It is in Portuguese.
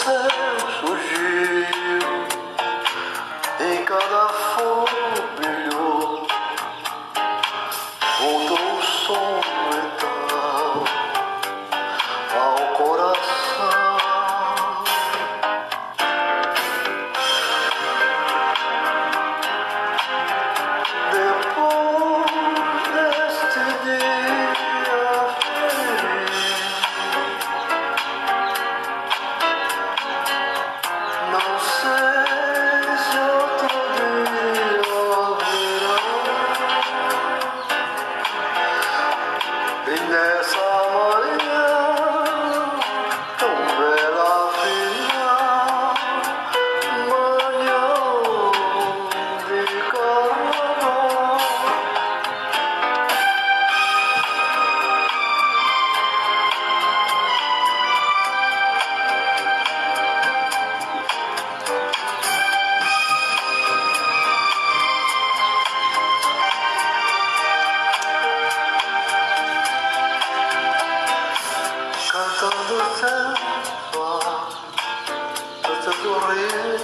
você surgiu em cada fogo brilhou. 是。تسامح وتتريد